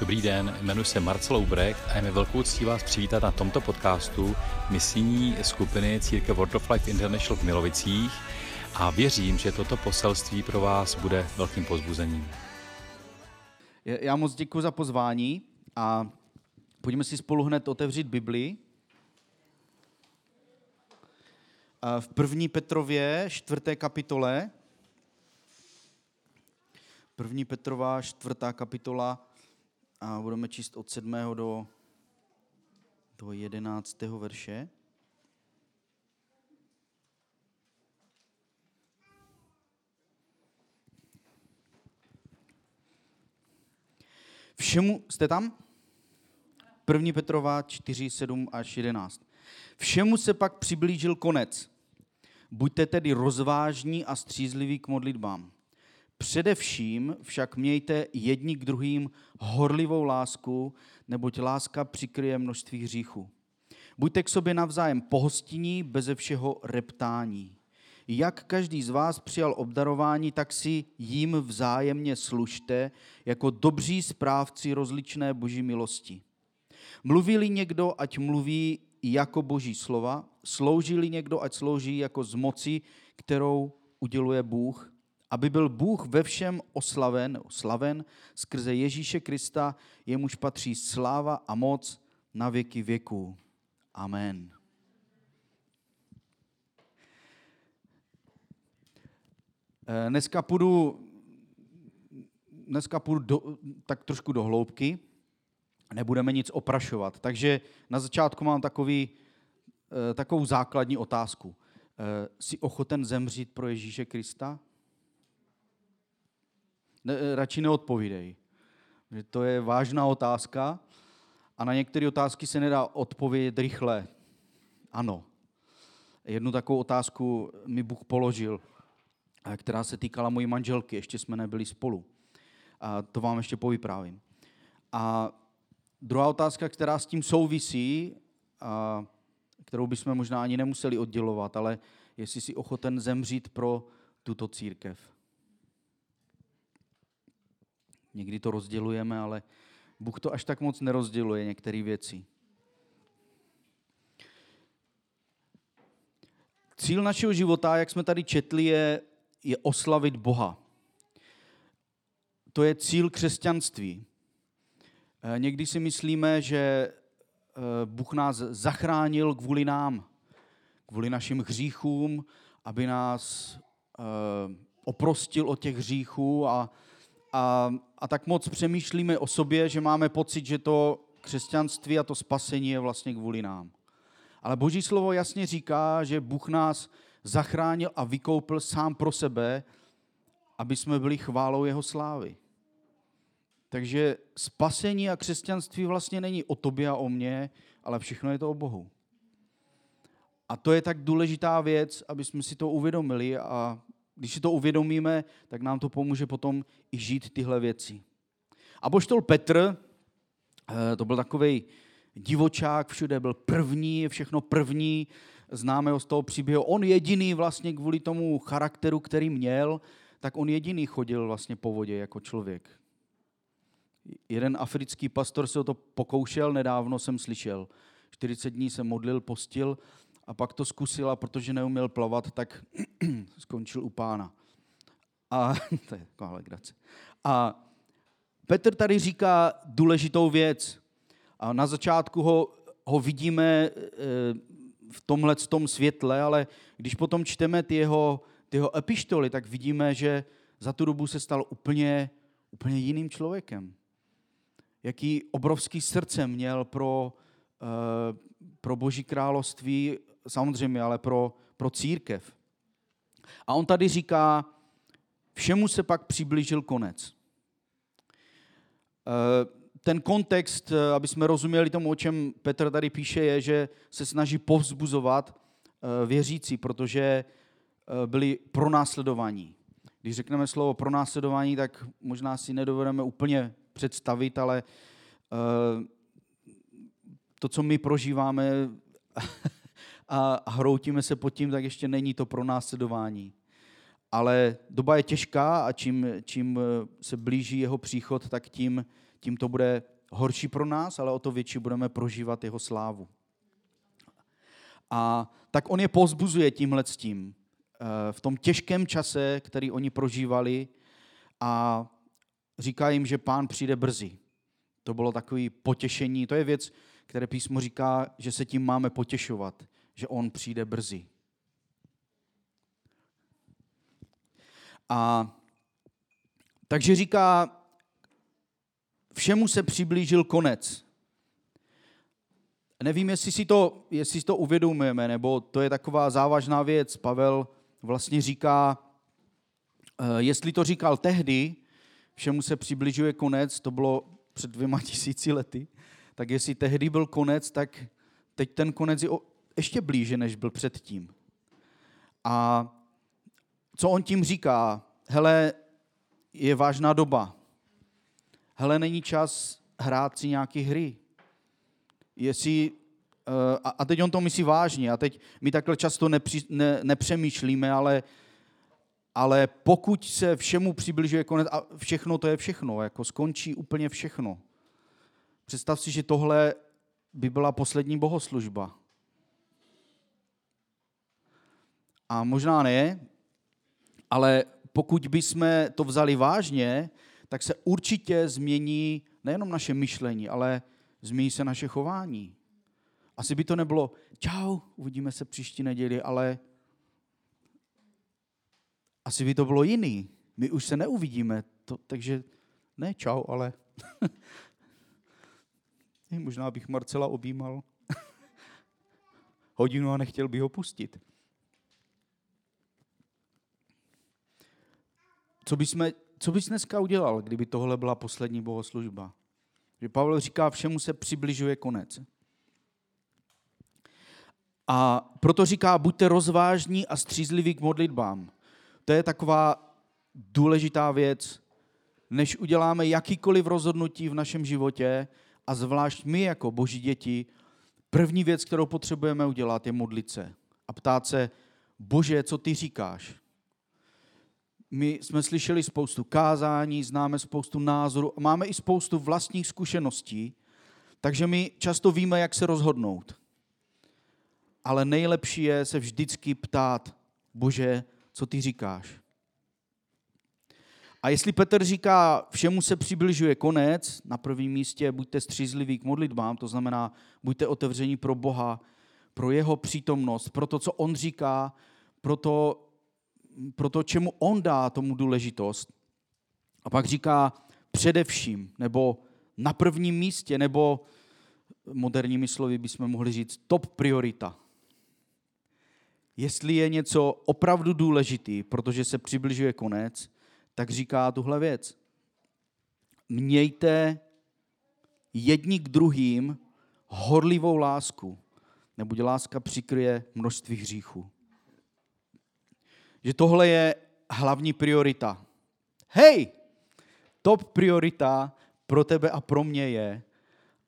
Dobrý den, jmenuji se Marcel Ubrecht a je mi velkou ctí vás přivítat na tomto podcastu misijní skupiny Církev World of Life International v Milovicích a věřím, že toto poselství pro vás bude velkým pozbuzením. Já moc děkuji za pozvání a pojďme si spolu hned otevřít Bibli. V první Petrově, čtvrté kapitole, první Petrová, čtvrtá kapitola, a budeme číst od 7. do, do 11. verše. Všemu, jste tam? 1. Petrova 4, 7 až 11. Všemu se pak přiblížil konec. Buďte tedy rozvážní a střízliví k modlitbám. Především však mějte jedni k druhým horlivou lásku, neboť láska přikryje množství hříchů. Buďte k sobě navzájem pohostinní, beze všeho reptání. Jak každý z vás přijal obdarování, tak si jim vzájemně služte jako dobří správci rozličné boží milosti. Mluví-li někdo, ať mluví jako boží slova, slouží-li někdo, ať slouží jako z moci, kterou uděluje Bůh, aby byl Bůh ve všem oslaven, oslaven skrze Ježíše Krista, jemuž patří sláva a moc na věky věků. Amen. Eh, dneska půjdu, dneska půjdu do, tak trošku do hloubky, nebudeme nic oprašovat. Takže na začátku mám takový, eh, takovou základní otázku. Eh, jsi ochoten zemřít pro Ježíše Krista? Ne, radši neodpovídej. Že to je vážná otázka a na některé otázky se nedá odpovědět rychle. Ano. Jednu takovou otázku mi Bůh položil, která se týkala mojí manželky, ještě jsme nebyli spolu. A to vám ještě povyprávím. A druhá otázka, která s tím souvisí, a kterou bychom možná ani nemuseli oddělovat, ale jestli si ochoten zemřít pro tuto církev. Někdy to rozdělujeme, ale Bůh to až tak moc nerozděluje některé věci. Cíl našeho života, jak jsme tady četli, je, je oslavit Boha. To je cíl křesťanství. Eh, někdy si myslíme, že eh, Bůh nás zachránil kvůli nám, kvůli našim hříchům, aby nás eh, oprostil od těch hříchů a, a, a tak moc přemýšlíme o sobě, že máme pocit, že to křesťanství a to spasení je vlastně kvůli nám. Ale Boží slovo jasně říká, že Bůh nás zachránil a vykoupil sám pro sebe, aby jsme byli chválou jeho slávy. Takže spasení a křesťanství vlastně není o tobě a o mně, ale všechno je to o Bohu. A to je tak důležitá věc, aby jsme si to uvědomili a když si to uvědomíme, tak nám to pomůže potom i žít tyhle věci. A boštol Petr, eh, to byl takový divočák, všude byl první, všechno první, známe ho z toho příběhu. On jediný vlastně kvůli tomu charakteru, který měl, tak on jediný chodil vlastně po vodě jako člověk. Jeden africký pastor se o to pokoušel, nedávno jsem slyšel. 40 dní se modlil, postil a pak to zkusila, protože neuměl plavat, tak skončil u pána. A to je taková legrace. A Petr tady říká důležitou věc. A na začátku ho, ho vidíme e, v tomhle tom světle, ale když potom čteme ty jeho, ty jeho epištoly, tak vidíme, že za tu dobu se stal úplně, úplně jiným člověkem. Jaký obrovský srdce měl pro, e, pro Boží království samozřejmě, ale pro, pro církev. A on tady říká, všemu se pak přiblížil konec. Eh, ten kontext, eh, aby jsme rozuměli tomu, o čem Petr tady píše, je, že se snaží povzbuzovat eh, věřící, protože byli pronásledovaní. Když řekneme slovo pronásledování, tak možná si nedovedeme úplně představit, ale to, co my prožíváme, a hroutíme se pod tím, tak ještě není to pro následování. Ale doba je těžká a čím, čím se blíží jeho příchod, tak tím, tím to bude horší pro nás, ale o to větší budeme prožívat jeho slávu. A tak on je pozbuzuje tímhle s tím. Eh, v tom těžkém čase, který oni prožívali a říká jim, že pán přijde brzy. To bylo takové potěšení. To je věc, které písmo říká, že se tím máme potěšovat, že on přijde brzy. A takže říká, všemu se přiblížil konec. Nevím, jestli si to, jestli si to uvědomujeme, nebo to je taková závažná věc. Pavel vlastně říká, eh, jestli to říkal tehdy, všemu se přibližuje konec, to bylo před dvěma tisíci lety, tak jestli tehdy byl konec, tak teď ten konec je ještě blíže, než byl předtím. A co on tím říká? Hele, je vážná doba. Hele, není čas hrát si nějaké hry. Jestli, eh, a teď on to myslí vážně, a teď my takhle často nepři, ne, nepřemýšlíme, ale, ale pokud se všemu přibližuje konec, a všechno to je všechno, jako skončí úplně všechno. Představ si, že tohle by byla poslední bohoslužba. A možná ne, ale pokud bychom to vzali vážně, tak se určitě změní nejenom naše myšlení, ale změní se naše chování. Asi by to nebylo, čau, uvidíme se příští neděli, ale asi by to bylo jiný. My už se neuvidíme, to, takže ne čau, ale možná bych Marcela objímal hodinu a nechtěl bych ho pustit. Co bychom co bys dneska udělal, kdyby tohle byla poslední bohoslužba? Že Pavel říká, všemu se přibližuje konec. A proto říká, buďte rozvážní a střízliví k modlitbám. To je taková důležitá věc, než uděláme jakýkoliv rozhodnutí v našem životě a zvlášť my jako boží děti, první věc, kterou potřebujeme udělat, je modlit se a ptát se, bože, co ty říkáš? My jsme slyšeli spoustu kázání, známe spoustu názorů, máme i spoustu vlastních zkušeností, takže my často víme, jak se rozhodnout. Ale nejlepší je se vždycky ptát, Bože, co ty říkáš? A jestli Petr říká, všemu se přibližuje konec, na prvním místě buďte střízliví k modlitbám, to znamená, buďte otevření pro Boha, pro jeho přítomnost, pro to, co on říká, pro to, pro to, čemu on dá tomu důležitost. A pak říká především, nebo na prvním místě, nebo moderními slovy bychom mohli říct top priorita. Jestli je něco opravdu důležitý, protože se přibližuje konec, tak říká tuhle věc. Mějte jedni k druhým horlivou lásku, neboť láska přikryje množství hříchů že tohle je hlavní priorita. Hej, top priorita pro tebe a pro mě je,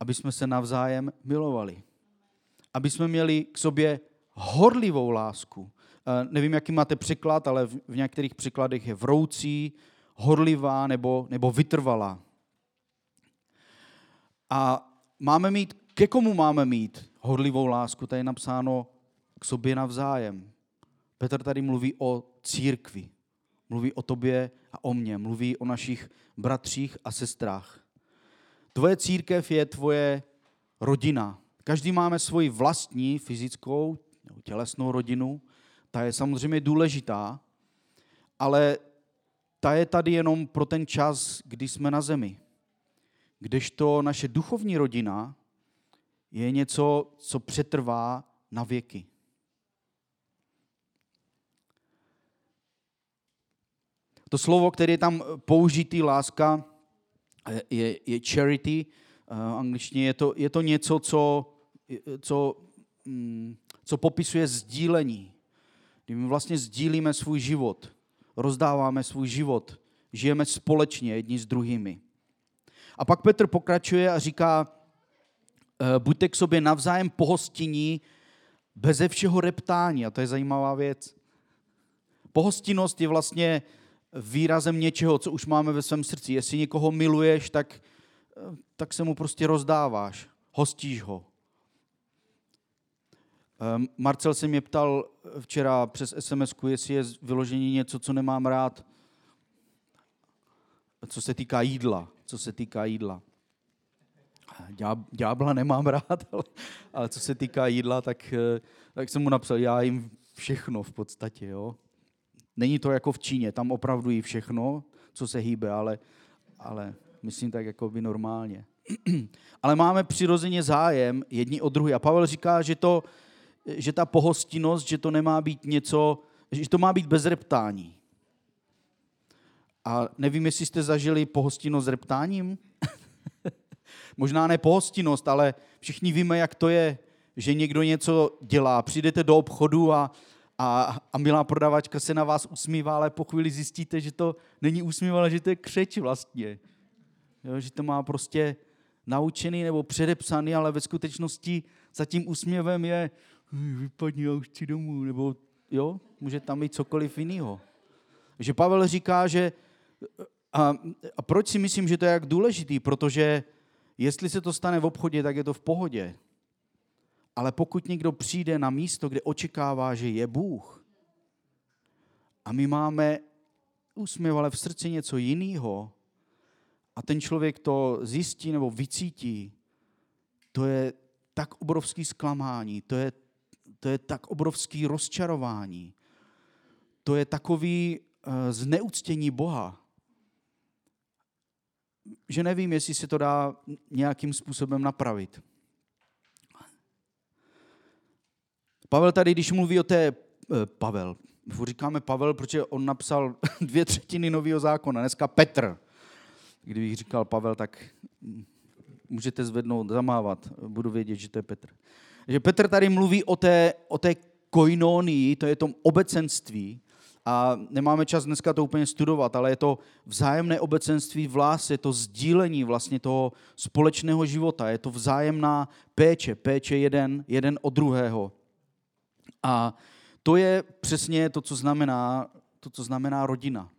aby jsme se navzájem milovali. Aby jsme měli k sobě horlivou lásku. Eh, nevím, jaký máte překlad, ale v některých překladech je vroucí, horlivá nebo, nebo vytrvalá. A máme mít, ke komu máme mít horlivou lásku? Tady je napsáno k sobě navzájem. Petr tady mluví o církvi. Mluví o tobě a o mně. Mluví o našich bratřích a sestrách. Tvoje církev je tvoje rodina. Každý máme svoji vlastní fyzickou tělesnou rodinu. Ta je samozřejmě důležitá, ale ta je tady jenom pro ten čas, kdy jsme na zemi. Kdežto naše duchovní rodina je něco, co přetrvá na věky. To slovo, které je tam použitý, láska, je, je charity. V angličtině je to, je to něco, co, co, mm, co popisuje sdílení. Kdy my vlastně sdílíme svůj život, rozdáváme svůj život, žijeme společně jedni s druhými. A pak Petr pokračuje a říká, buďte k sobě navzájem pohostinní, beze všeho reptání. A to je zajímavá věc. Pohostinnost je vlastně výrazem něčeho, co už máme ve svém srdci. Jestli někoho miluješ, tak, tak se mu prostě rozdáváš, hostíš ho. Ehm, Marcel se mě ptal včera přes sms jestli je vyložení něco, co nemám rád, co se týká jídla. Co se týká jídla. Ďábla nemám rád, ale, ale co se týká jídla, tak, eh, tak jsem mu napsal, já jim všechno v podstatě. Jo. Není to jako v Číně, tam opravdu jí všechno, co se hýbe, ale, ale myslím tak jako by normálně. ale máme přirozeně zájem jedni o druhý. A Pavel říká, že, to, že ta pohostinnost, že to nemá být něco, že to má být bez reptání. A nevím, jestli jste zažili pohostinnost s reptáním. Možná ne pohostinnost, ale všichni víme, jak to je, že někdo něco dělá. Přijdete do obchodu a, a, a milá prodavačka se na vás usmívá, ale po chvíli zjistíte, že to není úsměv, ale že to je křeč vlastně. Jo, že to má prostě naučený nebo předepsaný, ale ve skutečnosti za tím úsměvem je vypadni, já už chci domů, nebo jo, může tam být cokoliv jiného. Že Pavel říká, že a, a proč si myslím, že to je jak důležitý? Protože jestli se to stane v obchodě, tak je to v pohodě. Ale pokud někdo přijde na místo, kde očekává, že je Bůh, a my máme úsměv, ale v srdci něco jiného, a ten člověk to zjistí nebo vycítí, to je tak obrovský zklamání, to je, to je tak obrovský rozčarování, to je takový uh, zneuctění Boha, že nevím, jestli se to dá nějakým způsobem napravit. Pavel tady, když mluví o té... Eh, Pavel, říkáme Pavel, protože on napsal dvě třetiny nového zákona, dneska Petr. Kdybych říkal Pavel, tak můžete zvednout, zamávat, budu vědět, že to je Petr. Že Petr tady mluví o té, o té koinonii, to je tom obecenství, a nemáme čas dneska to úplně studovat, ale je to vzájemné obecenství v lásce, je to sdílení vlastně toho společného života, je to vzájemná péče, péče jeden, jeden od druhého. A to je přesně to, co znamená, to, co znamená rodina.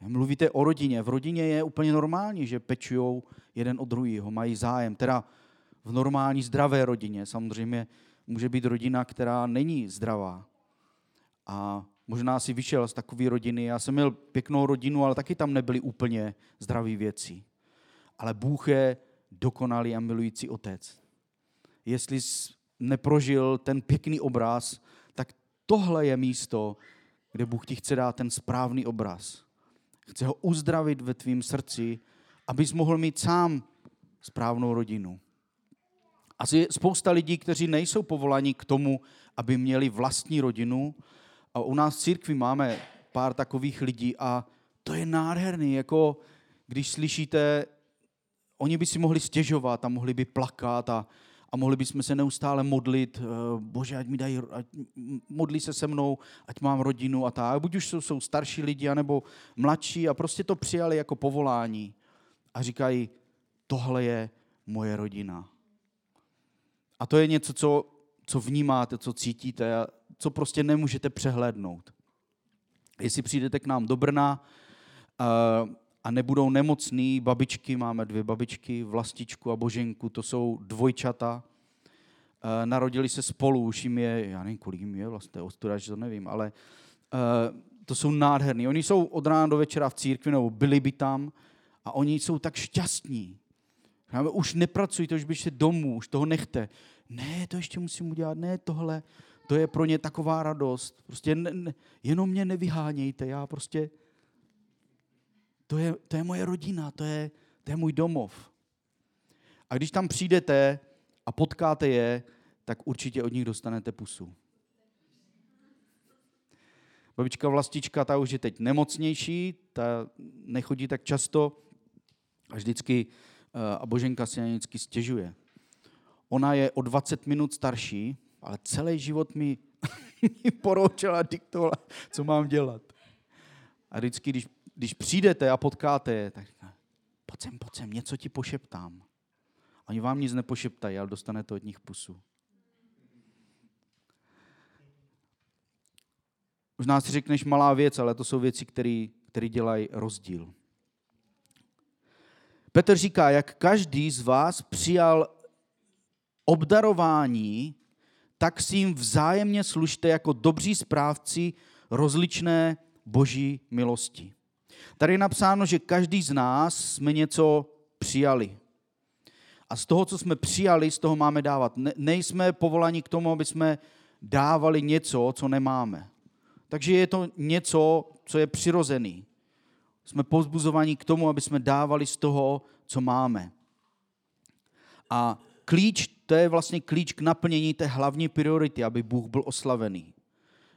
Mluvíte o rodině. V rodině je úplně normální, že pečují jeden od druhého, mají zájem. Teda v normální zdravé rodině. Samozřejmě může být rodina, která není zdravá. A možná si vyšel z takové rodiny. Já jsem měl pěknou rodinu, ale taky tam nebyly úplně zdravé věci. Ale Bůh je dokonalý a milující otec. Jestli neprožil ten pěkný obraz, tak tohle je místo, kde Bůh ti chce dát ten správný obraz. Chce ho uzdravit ve tvém srdci, abys mohl mít sám správnou rodinu. Asi je spousta lidí, kteří nejsou povoláni k tomu, aby měli vlastní rodinu, a u nás v církvi máme pár takových lidí a to je nádherný, jako když slyšíte, oni by si mohli stěžovat a mohli by plakat a, a mohli bychom se neustále modlit, eh, bože, ať mi dají, ať, modli se se mnou, ať mám rodinu a tak. Buď už jsou, jsou starší lidi, anebo mladší a prostě to přijali jako povolání a říkají, tohle je moje rodina. A to je něco, co, co vnímáte, co cítíte a co prostě nemůžete přehlédnout. Jestli přijdete k nám do Brna eh, a nebudou nemocný babičky, máme dvě babičky, Vlastičku a Boženku, to jsou dvojčata, eh, narodili se spolu, už jim je, já nevím, kolik jim je, vlastně ostuda, že to nevím, ale eh, to jsou nádherní. Oni jsou od rána do večera v církvi, nebo byli by tam a oni jsou tak šťastní. Už nepracujte, už běžte domů, už toho nechte. Ne, to ještě musím udělat, ne, tohle to je pro ně taková radost. Prostě ne, ne, jenom mě nevyhánějte, já prostě, to je, to je moje rodina, to je, to je můj domov. A když tam přijdete a potkáte je, tak určitě od nich dostanete pusu. Babička Vlastička, ta už je teď nemocnější, ta nechodí tak často a vždycky, eh, a Boženka si na vždycky stěžuje. Ona je o 20 minut starší, ale celý život mi, mi poroučela, diktovala, co mám dělat. A vždycky, když, když přijdete a potkáte je, tak pojď sem, pojď sem, něco ti pošeptám. Oni vám nic nepošeptají, ale dostanete od nich pusu. Možná si řekneš malá věc, ale to jsou věci, které dělají rozdíl. Petr říká, jak každý z vás přijal obdarování, tak si jim vzájemně služte jako dobří správci rozličné boží milosti. Tady je napsáno, že každý z nás jsme něco přijali. A z toho, co jsme přijali, z toho máme dávat. Ne, nejsme povolani k tomu, aby jsme dávali něco, co nemáme. Takže je to něco, co je přirozený. Jsme povzbuzováni k tomu, aby jsme dávali z toho, co máme. A klíč, to je vlastně klíč k naplnění té hlavní priority, aby Bůh byl oslavený.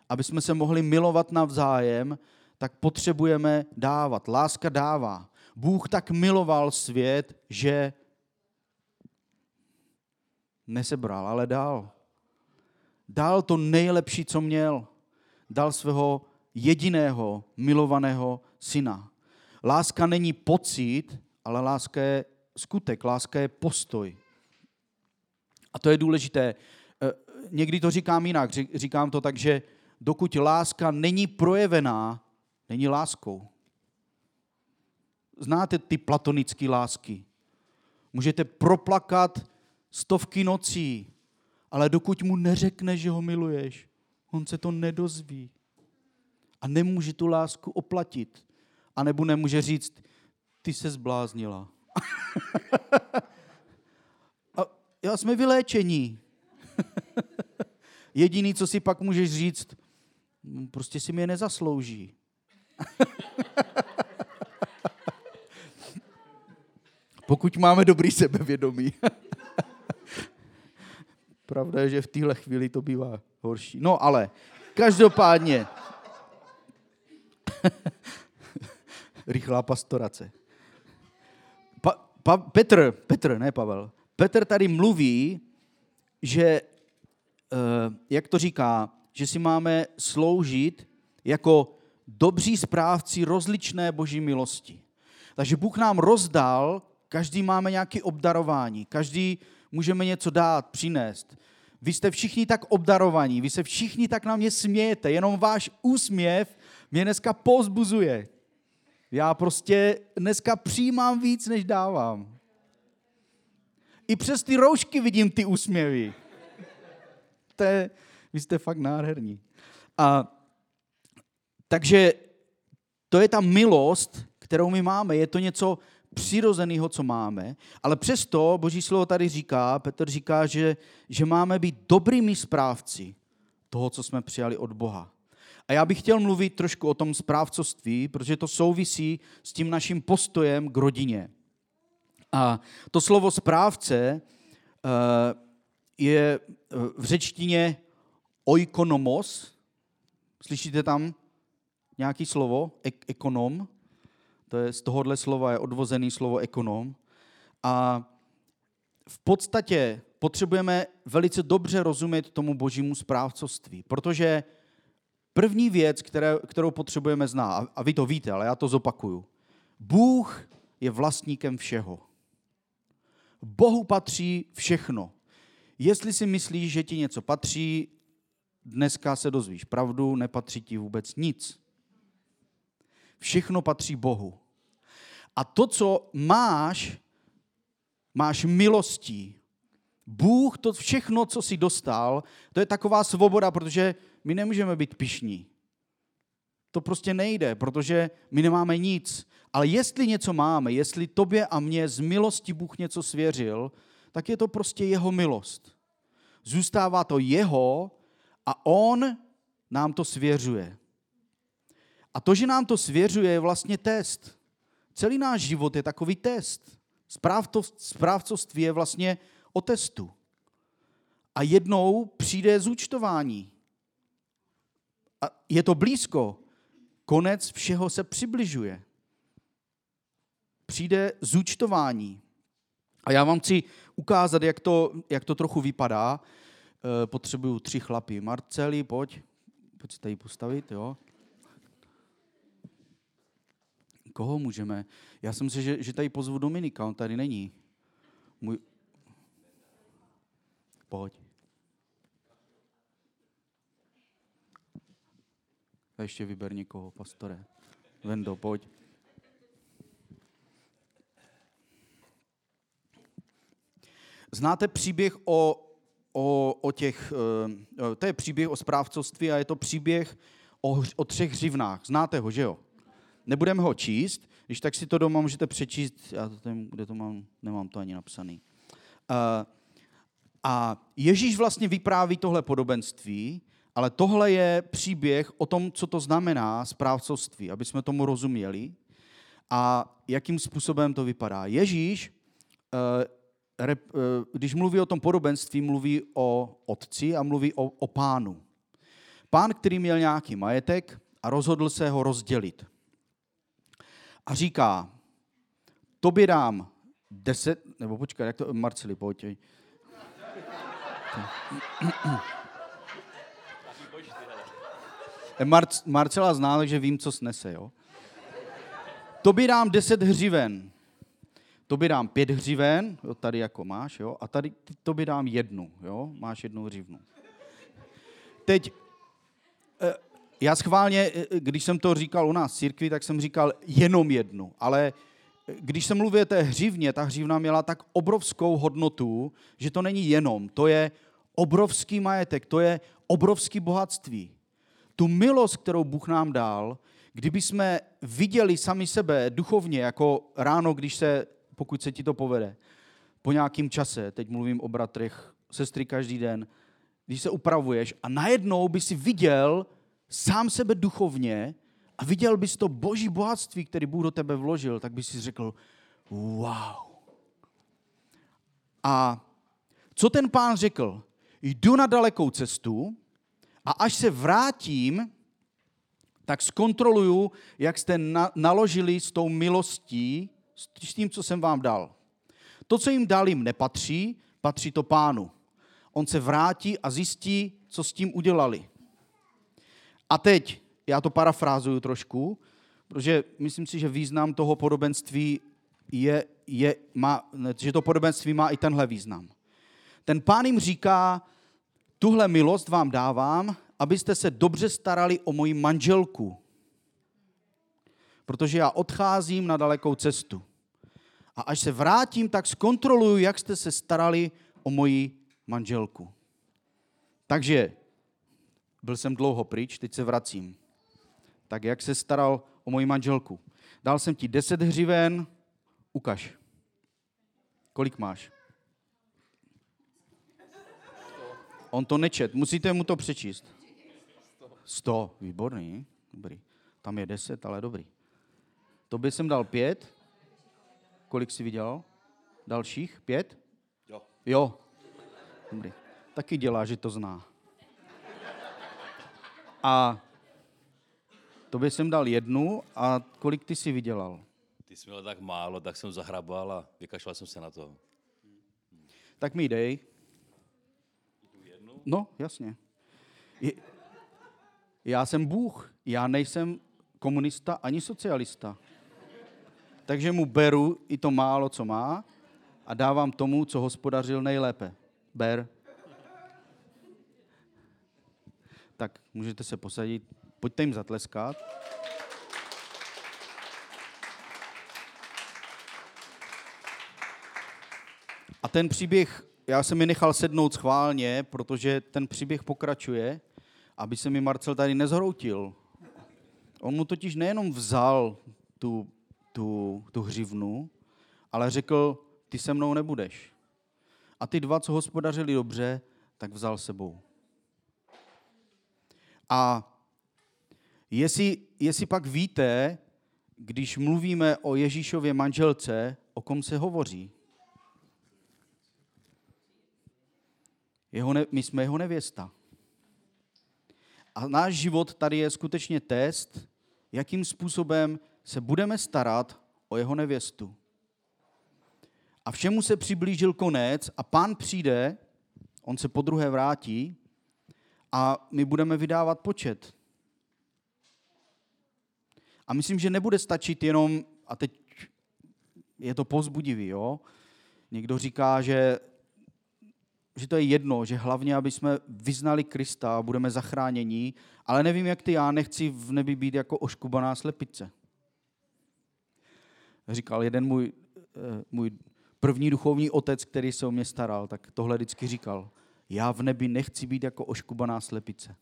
Aby jsme se mohli milovat navzájem, tak potřebujeme dávat. Láska dává. Bůh tak miloval svět, že nesebral, ale dal. Dal to nejlepší, co měl. Dal svého jediného milovaného syna. Láska není pocit, ale láska je skutek, láska je postoj. A to je důležité. Eh, někdy to říkám jinak. Říkám to tak, že dokud láska není projevená, není láskou. Znáte ty platonické lásky. Můžete proplakat stovky nocí, ale dokud mu neřekneš, že ho miluješ, on se to nedozví. A nemůže tu lásku oplatit. A nebo nemůže říct, ty se zbláznila. A já jsme vyléčení. Jediný, co si pak můžeš říct, hm, prostě si mě nezaslouží. Pokud máme dobrý sebevědomí. Pravda je, že v téhle chvíli to bývá horší. No ale, každopádně. Rychlá pastorace. Pa, pa, Petr, Petr, ne Pavel. Petr tady mluví, že, eh, jak to říká, že si máme sloužit jako dobří správci rozličné boží milosti. Takže Bůh nám rozdal, každý máme nějaké obdarování, každý můžeme něco dát, přinést. Vy jste všichni tak obdarovaní, vy se všichni tak na mě smějete, jenom váš úsměv mě dneska pozbuzuje. Já prostě dneska přijímám víc, než dávám. I přes ty roušky vidím ty úsměvy. To je, vy jste fakt nádherní. A takže to je ta milost, kterou my máme. Je to něco přirozeného, co máme, ale přesto Boží slovo tady říká, Petr říká, že, že máme být dobrými správci toho, co jsme přijali od Boha. A já bych chtěl mluvit trošku o tom správcovství, protože to souvisí s tím naším postojem k rodině. A to slovo správce eh, je v řečtině oikonomos. Slyšíte tam nějaký slovo? Ek- ekonom. To je z tohohle slova je odvozený slovo ekonom. A v podstatě potřebujeme velice dobře rozumět tomu božímu správcovství, protože první věc, které, kterou potřebujeme znát, a vy to víte, ale já to zopakuju, Bůh je vlastníkem všeho. Bohu patří všechno. Jestli si myslíš, že ti něco patří, dneska se dozvíš pravdu, nepatří ti vůbec nic. Všechno patří Bohu. A to, co máš, máš milostí. Bůh, to všechno, co si dostal, to je taková svoboda, protože my nemůžeme být pišní. To prostě nejde, protože my nemáme nic. Ale jestli něco máme, jestli tobě a mně z milosti Bůh něco svěřil, tak je to prostě jeho milost. Zůstává to jeho a on nám to svěřuje. A to, že nám to svěřuje, je vlastně test. Celý náš život je takový test. Správcovství je vlastně o testu. A jednou přijde zúčtování. A je to blízko. Konec všeho se přibližuje. Přijde zúčtování. A já vám chci ukázat, jak to, jak to trochu vypadá. Eh, potřebuju tři chlapy. Marceli, pojď. Pojď se tady postavit, jo. Koho můžeme? Já jsem si, že, že tady pozvu Dominika, on tady není. Můj... Pojď. A ještě vyber někoho, pastore. Vendo, pojď. Znáte příběh o, o, o těch, eh, to je příběh o správcovství a je to příběh o, o třech hřivnách. Znáte ho, že jo? Nebudeme ho číst, když tak si to doma můžete přečíst, já to tam, kde to mám, nemám to ani napsaný. Uh, a Ježíš vlastně vypráví tohle podobenství, ale tohle je příběh o tom, co to znamená správcovství, aby jsme tomu rozuměli a jakým způsobem to vypadá. Ježíš, rep, uh, když mluví o tom podobenství, mluví o otci a mluví o, o pánu. Pán, který měl nějaký majetek a rozhodl se ho rozdělit a říká, tobě dám deset, nebo počkej, jak to, Marceli, pojď. Mar- Marcela zná, takže vím, co snese, jo. Tobě dám deset hřiven, tobě dám pět hřiven, jo, tady jako máš, jo, a tady tobě dám jednu, jo, máš jednu hřivnu. Teď eh, já schválně, e, e, když jsem to říkal u nás v církvi, tak jsem říkal jenom jednu, ale e, když se mluví o té hřivně, ta hřivna měla tak obrovskou hodnotu, že to není jenom, to je obrovský majetek, to je obrovský bohatství. Tu milost, kterou Bůh nám dal, kdyby jsme viděli sami sebe duchovně, jako ráno, když se, pokud se ti to povede, po nějakém čase, teď mluvím o bratrech, sestry každý den, když se upravuješ a najednou by si viděl, sám sebe duchovně a viděl bys to boží bohatství, který Bůh do tebe vložil, tak bys si řekl, wow. A co ten pán řekl? Jdu na dalekou cestu a až se vrátím, tak zkontroluju, jak jste na, naložili s tou milostí, s tím, co jsem vám dal. To, co jim dal, jim nepatří, patří to pánu. On se vrátí a zjistí, co s tím udělali. A teď, já to parafrázuju trošku, protože myslím si, že význam toho podobenství je, je má, že to podobenství má i tenhle význam. Ten pán jim říká, tuhle milost vám dávám, abyste se dobře starali o moji manželku. Protože já odcházím na dalekou cestu. A až se vrátím, tak zkontroluju, jak jste se starali o moji manželku. Takže byl jsem dlouho pryč, teď se vracím. Tak jak se staral o moji manželku? Dal jsem ti deset hřiven, ukaž. Kolik máš? On to nečet, musíte mu to přečíst. Sto, výborný, dobrý. Tam je deset, ale dobrý. To by jsem dal pět. Kolik jsi viděl? Dalších? Pět? Jo. Jo. Dobrý. Taky dělá, že to zná. A tobě jsem dal jednu a kolik ty si vydělal? Ty jsi měl tak málo, tak jsem zahrabal a vykašlal jsem se na to. Tak mi dej. No, jasně. Já jsem Bůh, já nejsem komunista ani socialista. Takže mu beru i to málo, co má a dávám tomu, co hospodařil nejlépe. Ber. Tak můžete se posadit, pojďte jim zatleskat. A ten příběh, já jsem mi nechal sednout schválně, protože ten příběh pokračuje, aby se mi Marcel tady nezhroutil. On mu totiž nejenom vzal tu, tu, tu hřivnu, ale řekl, ty se mnou nebudeš. A ty dva, co hospodařili dobře, tak vzal sebou. A jestli, jestli pak víte, když mluvíme o Ježíšově manželce, o kom se hovoří? Jeho ne, my jsme jeho nevěsta. A náš život tady je skutečně test, jakým způsobem se budeme starat o jeho nevěstu. A všemu se přiblížil konec a pán přijde, on se po druhé vrátí a my budeme vydávat počet. A myslím, že nebude stačit jenom, a teď je to pozbudivý, jo? Někdo říká, že, že to je jedno, že hlavně, aby jsme vyznali Krista a budeme zachráněni, ale nevím, jak ty, já nechci v nebi být jako oškubaná slepice. Říkal jeden můj, eh, můj první duchovní otec, který se o mě staral, tak tohle vždycky říkal. Já v nebi nechci být jako oškubaná slepice.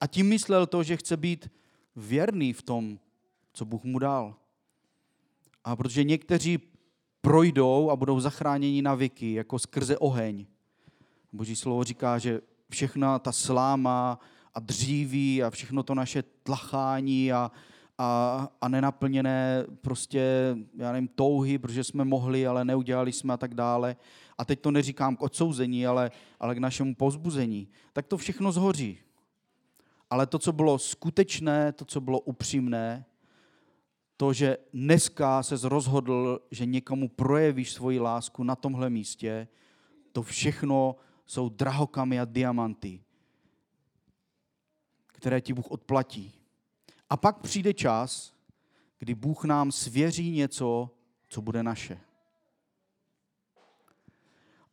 A tím myslel to, že chce být věrný v tom, co Bůh mu dal. A protože někteří projdou a budou zachráněni na věky, jako skrze oheň. Boží slovo říká, že všechna ta sláma a dříví a všechno to naše tlachání a, a, a nenaplněné prostě, já nevím, touhy, protože jsme mohli, ale neudělali jsme a tak dále. A teď to neříkám k odsouzení, ale, ale k našemu pozbuzení. Tak to všechno zhoří. Ale to, co bylo skutečné, to, co bylo upřímné, to, že dneska se rozhodl, že někomu projevíš svoji lásku na tomhle místě, to všechno jsou drahokamy a diamanty, které ti Bůh odplatí. A pak přijde čas, kdy Bůh nám svěří něco, co bude naše.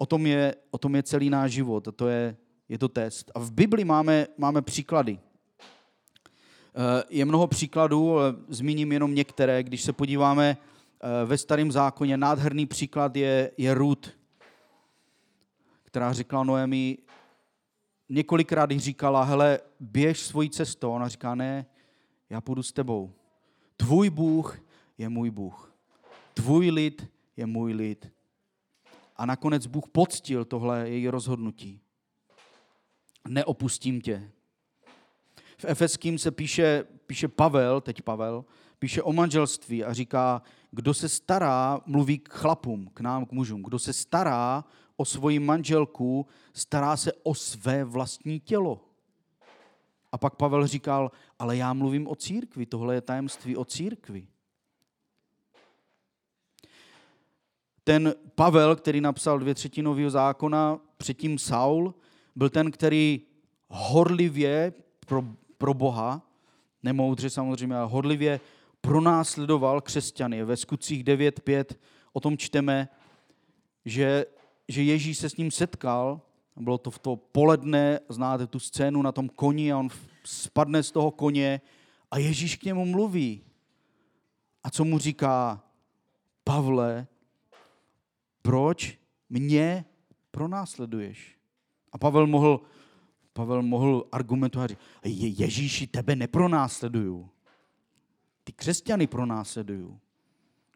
O tom je, o tom je celý náš život a to je, je to test. A v Bibli máme, máme příklady. Eh, je mnoho příkladů, zmíním jenom některé. Když se podíváme eh, ve starém zákoně, nádherný příklad je, je Ruth, která řekla Noemi, několikrát jí říkala, hele, běž svojí cestou. Ona říká, ne, já půjdu s tebou. Tvůj Bůh je můj Bůh. Tvůj lid je můj lid. A nakonec Bůh poctil tohle její rozhodnutí. Neopustím tě. V Efeským se píše, píše Pavel, teď Pavel, píše o manželství a říká, kdo se stará, mluví k chlapům, k nám, k mužům, kdo se stará o svoji manželku, stará se o své vlastní tělo. A pak Pavel říkal, ale já mluvím o církvi, tohle je tajemství o církvi. Ten Pavel, který napsal dvě nového zákona, předtím Saul, byl ten, který horlivě pro, pro Boha, nemoudře samozřejmě, ale horlivě pronásledoval křesťany. Ve skutcích 9.5 o tom čteme, že, že Ježíš se s ním setkal bylo to v to poledne, znáte tu scénu na tom koni a on spadne z toho koně a Ježíš k němu mluví. A co mu říká? Pavle, proč mě pronásleduješ? A Pavel mohl, Pavel mohl argumentovat, Je, Ježíši, tebe nepronásleduju. Ty křesťany pronásleduju.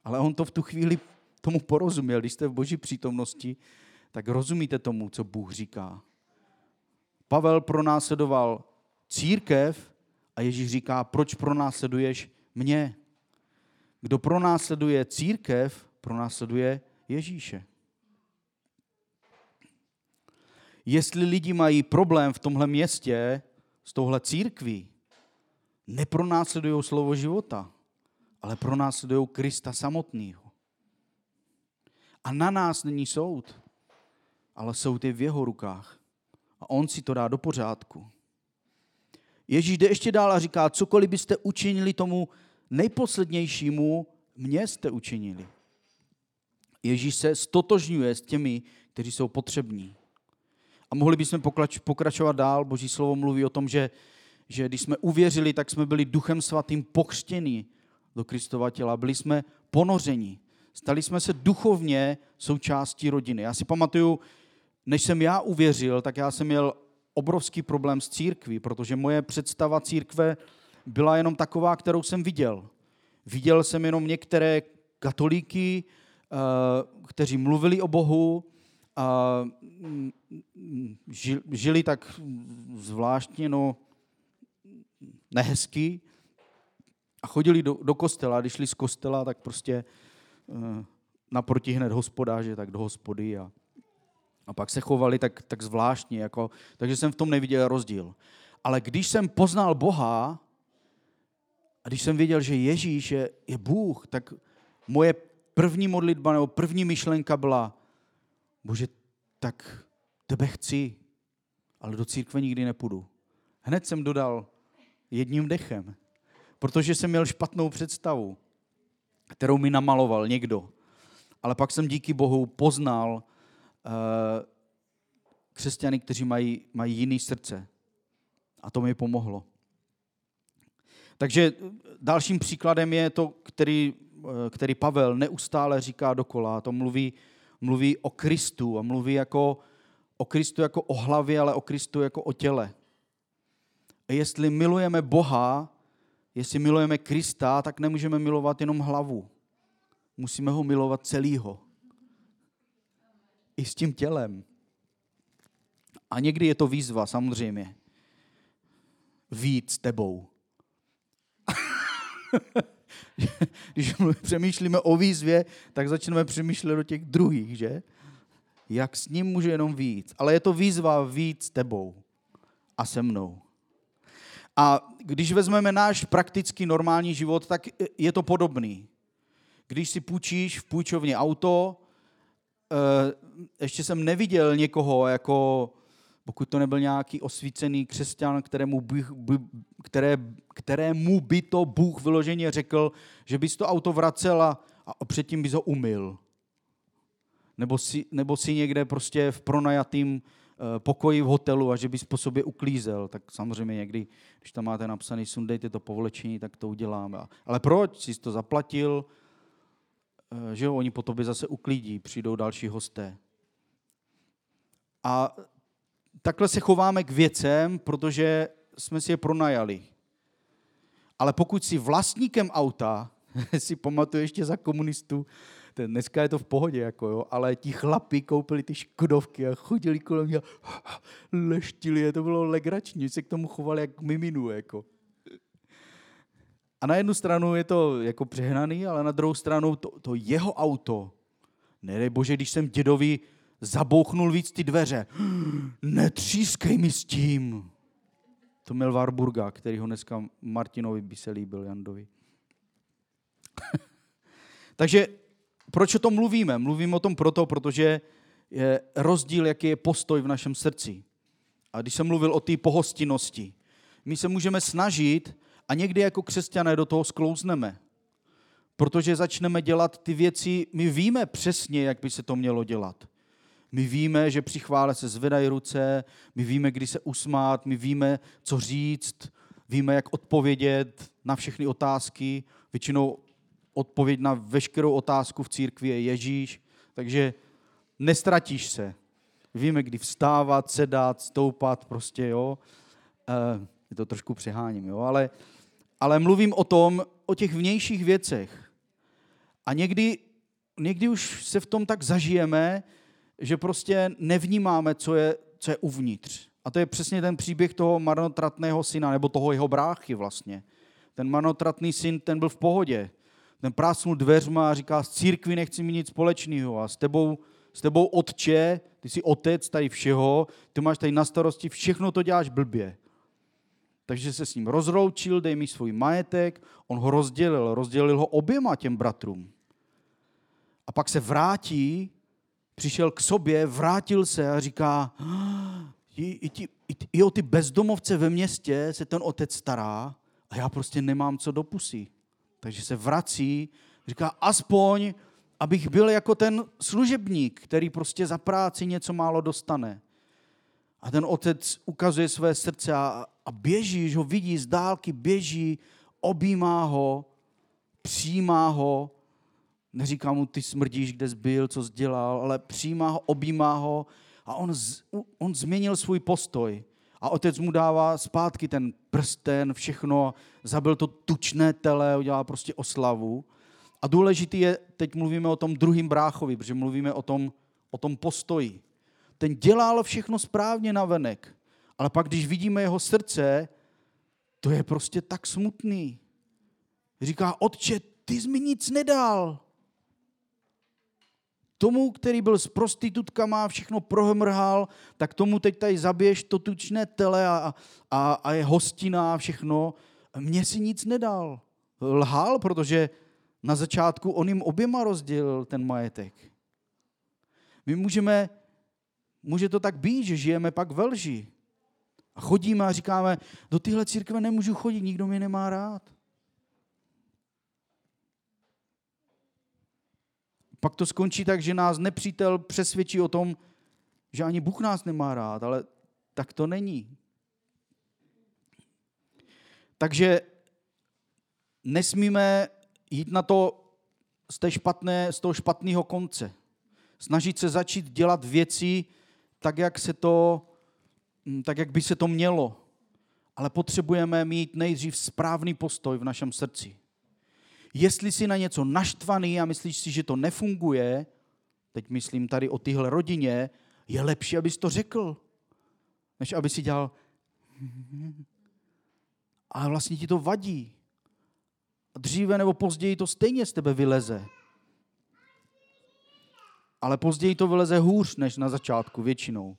Ale on to v tu chvíli tomu porozuměl, když jste v boží přítomnosti, tak rozumíte tomu, co Bůh říká. Pavel pronásledoval církev a Ježíš říká, proč pronásleduješ mě? Kdo pronásleduje církev, pronásleduje Ježíše. Jestli lidi mají problém v tomhle městě s touhle církví, nepronásledují slovo života, ale pronásledují Krista samotného. A na nás není soud ale jsou ty v jeho rukách. A on si to dá do pořádku. Ježíš jde ještě dál a říká, cokoliv byste učinili tomu nejposlednějšímu, mě jste učinili. Ježíš se stotožňuje s těmi, kteří jsou potřební. A mohli bychom pokračovat dál. Boží slovo mluví o tom, že, že když jsme uvěřili, tak jsme byli duchem svatým pokřtěni do Kristova těla. Byli jsme ponořeni. Stali jsme se duchovně součástí rodiny. Já si pamatuju, než jsem já uvěřil, tak já jsem měl obrovský problém s církví, protože moje představa církve byla jenom taková, kterou jsem viděl. Viděl jsem jenom některé katolíky, kteří mluvili o Bohu, a žili tak zvláštně, no, nehezky a chodili do, do kostela. Když šli z kostela, tak prostě eh, naproti hned hospodáže, tak do hospody a a pak se chovali tak, tak zvláštně, jako, takže jsem v tom neviděl rozdíl. Ale když jsem poznal Boha a když jsem věděl, že Ježíš je, je Bůh, tak moje první modlitba nebo první myšlenka byla, bože, tak tebe chci, ale do církve nikdy nepůjdu. Hned jsem dodal jedním dechem, protože jsem měl špatnou představu, kterou mi namaloval někdo. Ale pak jsem díky Bohu poznal, Eh, křesťany, kteří mají, mají jiný srdce. A to mi pomohlo. Takže dalším příkladem je to, který, který Pavel neustále říká dokola. To mluví mluví o Kristu a mluví jako, o Kristu jako o hlavě, ale o Kristu jako o těle. A jestli milujeme Boha, jestli milujeme Krista, tak nemůžeme milovat jenom hlavu. Musíme ho milovat celýho. I s tím tělem. A někdy je to výzva, samozřejmě. Víc tebou. Když přemýšlíme o výzvě, tak začneme přemýšlet o těch druhých, že? Jak s ním může jenom víc. Ale je to výzva víc tebou a se mnou. A když vezmeme náš praktický normální život, tak je to podobný. Když si půjčíš v půjčovně auto, eh, ještě jsem neviděl někoho, jako pokud to nebyl nějaký osvícený křesťan, kterému, by, by, které, kterému by to Bůh vyloženě řekl, že bys to auto vracel a, a předtím bys ho umyl. Nebo si, nebo si někde prostě v pronajatým eh, pokoji v hotelu a že bys po sobě uklízel. Tak samozřejmě někdy, když tam máte napsaný sundejte to povlečení, tak to uděláme. Ale proč? Jsi to zaplatil, eh, že jo, oni po tobě zase uklídí, přijdou další hosté. A takhle se chováme k věcem, protože jsme si je pronajali. Ale pokud si vlastníkem auta, si pamatuju ještě za komunistů, dneska je to v pohodě, jako jo, ale ti chlapi koupili ty škodovky a chodili kolem mě a leštili je, to bylo legrační, se k tomu chovali jak miminu, jako. A na jednu stranu je to jako přehnaný, ale na druhou stranu to, to jeho auto, nedej bože, když jsem dědovi zabouchnul víc ty dveře. Netřískej mi s tím. To měl Warburga, který ho dneska Martinovi by se líbil, Jandovi. Takže proč o tom mluvíme? Mluvím o tom proto, protože je rozdíl, jaký je postoj v našem srdci. A když jsem mluvil o té pohostinnosti, my se můžeme snažit a někdy jako křesťané do toho sklouzneme. Protože začneme dělat ty věci, my víme přesně, jak by se to mělo dělat. My víme, že při chvále se zvedají ruce, my víme, kdy se usmát, my víme, co říct, víme, jak odpovědět na všechny otázky. Většinou odpověď na veškerou otázku v církvi je Ježíš, takže nestratíš se. Víme, kdy vstávat, sedat, stoupat, prostě, jo. E, je to trošku přeháním, jo, ale, ale mluvím o tom, o těch vnějších věcech. A někdy, někdy už se v tom tak zažijeme, že prostě nevnímáme, co je, co je uvnitř. A to je přesně ten příběh toho marnotratného syna, nebo toho jeho bráchy vlastně. Ten marnotratný syn, ten byl v pohodě. Ten prásnul dveřma a říká, z církvy nechci mít nic společného a s tebou, s tebou otče, ty jsi otec tady všeho, ty máš tady na starosti, všechno to děláš blbě. Takže se s ním rozroučil, dej mi svůj majetek, on ho rozdělil, rozdělil ho oběma těm bratrům. A pak se vrátí přišel k sobě, vrátil se a říká, i, i, ti, i, i o ty bezdomovce ve městě se ten otec stará a já prostě nemám co do pusy. Takže se vrací, říká, aspoň, abych byl jako ten služebník, který prostě za práci něco málo dostane. A ten otec ukazuje své srdce a, a běží, že ho vidí z dálky, běží, objímá ho, přijímá ho Neříká mu, ty smrdíš, kde jsi byl, co jsi dělal, ale přijímá ho, objímá ho a on, z, on změnil svůj postoj. A otec mu dává zpátky ten prsten, všechno, zabil to tučné tele, udělá prostě oslavu. A důležitý je, teď mluvíme o tom druhým bráchovi, protože mluvíme o tom, o tom postoji. Ten dělal všechno správně na venek, ale pak, když vidíme jeho srdce, to je prostě tak smutný. Říká, otče, ty jsi mi nic nedal tomu, který byl s prostitutkama a všechno prohmrhal, tak tomu teď tady zabiješ to tučné tele a, a, a je hostina a všechno. Mně si nic nedal. Lhal, protože na začátku on jim oběma rozdělil ten majetek. My můžeme, může to tak být, že žijeme pak ve lži. A chodíme a říkáme, do tyhle církve nemůžu chodit, nikdo mě nemá rád. Pak to skončí tak, že nás nepřítel přesvědčí o tom, že ani Bůh nás nemá rád, ale tak to není. Takže nesmíme jít na to z, té špatné, z toho špatného konce. snažit se začít dělat věci tak, jak, se to, hm, tak, jak by se to mělo. Ale potřebujeme mít nejdřív správný postoj v našem srdci. Jestli jsi na něco naštvaný a myslíš si, že to nefunguje, teď myslím tady o tyhle rodině, je lepší, abys to řekl, než aby si dělal ale vlastně ti to vadí. Dříve nebo později to stejně z tebe vyleze. Ale později to vyleze hůř než na začátku většinou.